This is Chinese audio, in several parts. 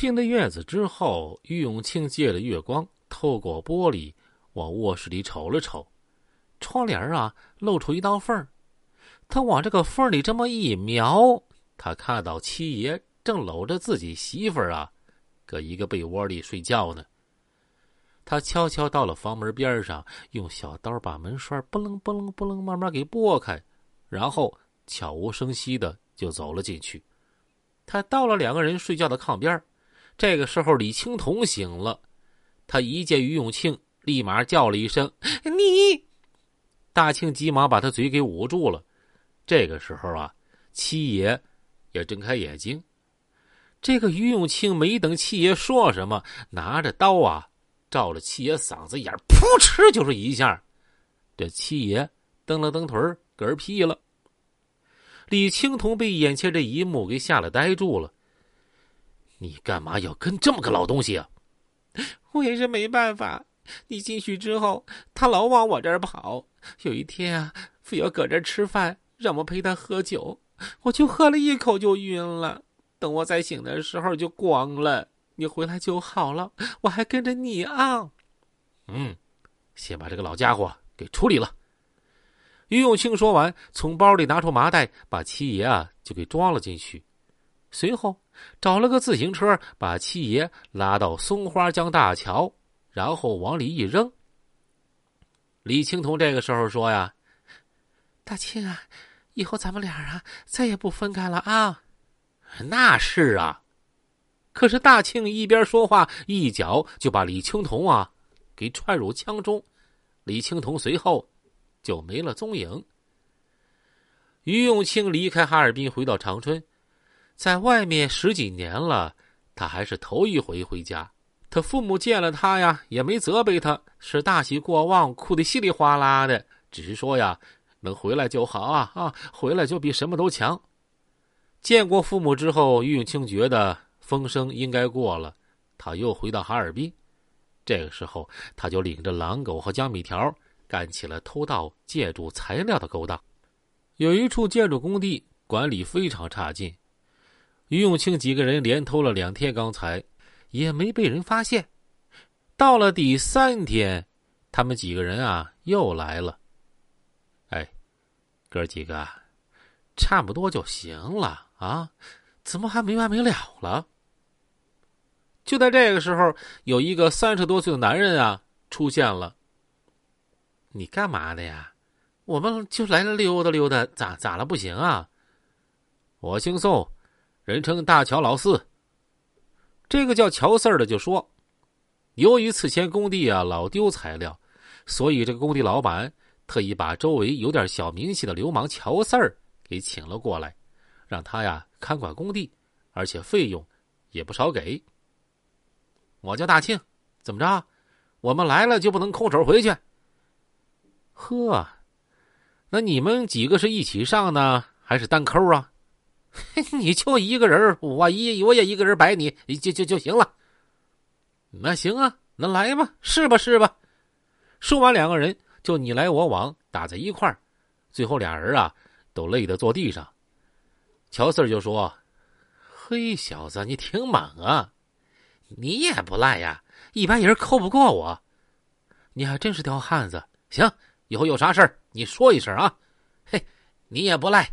进了院子之后，于永庆借着月光，透过玻璃往卧室里瞅了瞅，窗帘啊露出一道缝。他往这个缝里这么一瞄，他看到七爷正搂着自己媳妇儿啊，搁一个被窝里睡觉呢。他悄悄到了房门边上，用小刀把门栓不楞不楞不楞慢慢给拨开，然后悄无声息的就走了进去。他到了两个人睡觉的炕边这个时候李青桐醒了，他一见于永庆，立马叫了一声：“你！”大庆急忙把他嘴给捂住了。这个时候啊，七爷也睁开眼睛。这个于永庆没等七爷说什么，拿着刀啊，照着七爷嗓子眼扑哧就是一下。这七爷蹬了蹬腿嗝屁了。李青桐被眼前这一幕给吓得呆住了。你干嘛要跟这么个老东西啊？我也是没办法。你进去之后，他老往我这儿跑。有一天啊，非要搁这儿吃饭。让我陪他喝酒，我就喝了一口就晕了。等我再醒的时候就光了。你回来就好了，我还跟着你啊。嗯，先把这个老家伙给处理了。于永庆说完，从包里拿出麻袋，把七爷啊就给装了进去，随后找了个自行车，把七爷拉到松花江大桥，然后往里一扔。李青桐这个时候说呀：“大庆啊。”以后咱们俩啊，再也不分开了啊！那是啊。可是大庆一边说话，一脚就把李青桐啊给踹入江中，李青桐随后就没了踪影。于永庆离开哈尔滨，回到长春，在外面十几年了，他还是头一回回家。他父母见了他呀，也没责备他，是大喜过望，哭得稀里哗啦的，只是说呀。能回来就好啊啊！回来就比什么都强。见过父母之后，于永清觉得风声应该过了，他又回到哈尔滨。这个时候，他就领着狼狗和江米条干起了偷盗建筑材料的勾当。有一处建筑工地管理非常差劲，于永清几个人连偷了两天钢材，也没被人发现。到了第三天，他们几个人啊又来了。哎哥几个，差不多就行了啊！怎么还没完没了了？就在这个时候，有一个三十多岁的男人啊出现了。你干嘛的呀？我们就来了溜达溜达，咋咋了？不行啊！我姓宋，人称大乔老四。这个叫乔四儿的就说，由于此前工地啊老丢材料，所以这个工地老板。特意把周围有点小名气的流氓乔四儿给请了过来，让他呀看管工地，而且费用也不少给。我叫大庆，怎么着？我们来了就不能空手回去？呵，那你们几个是一起上呢，还是单抠啊？你就一个人，我一我也一个人摆你，就就就行了。那行啊，那来吧，是吧是吧？说完，两个人。就你来我往打在一块儿，最后俩人啊都累得坐地上。乔四就说：“嘿，小子，你挺猛啊！你也不赖呀，一般人扣不过我。你还真是条汉子。行，以后有啥事儿你说一声啊。嘿，你也不赖。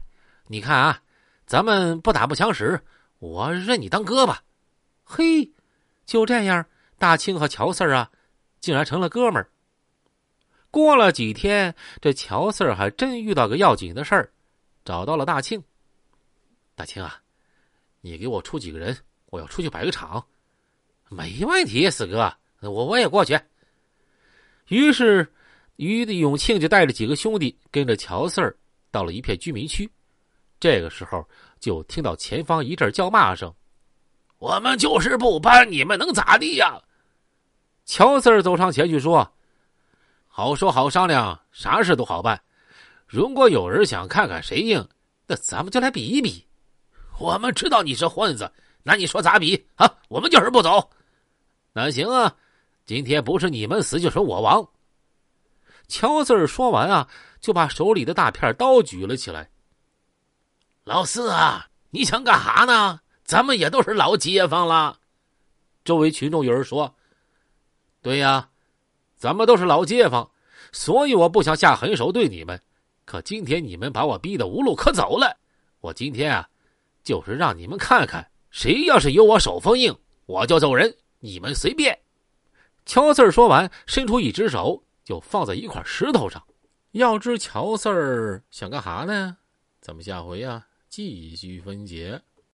你看啊，咱们不打不相识，我认你当哥吧。嘿，就这样，大庆和乔四啊，竟然成了哥们儿。”过了几天，这乔四儿还真遇到个要紧的事儿，找到了大庆。大庆啊，你给我出几个人，我要出去摆个场。没问题，四哥，我我也过去。于是，于永庆就带着几个兄弟跟着乔四儿到了一片居民区。这个时候，就听到前方一阵叫骂声：“我们就是不搬，你们能咋地呀？”乔四儿走上前去说。好说好商量，啥事都好办。如果有人想看看谁硬，那咱们就来比一比。我们知道你是混子，那你说咋比啊？我们就是不走。那行啊，今天不是你们死就是我亡。乔四儿说完啊，就把手里的大片刀举了起来。老四啊，你想干哈呢？咱们也都是老街坊了。周围群众有人说：“对呀，咱们都是老街坊，所以我不想下狠手对你们。可今天你们把我逼得无路可走了，我今天啊，就是让你们看看，谁要是有我手风硬，我就揍人，你们随便。”乔四儿说完，伸出一只手，就放在一块石头上。要知乔四儿想干哈呢？咱们下回啊，继续分解。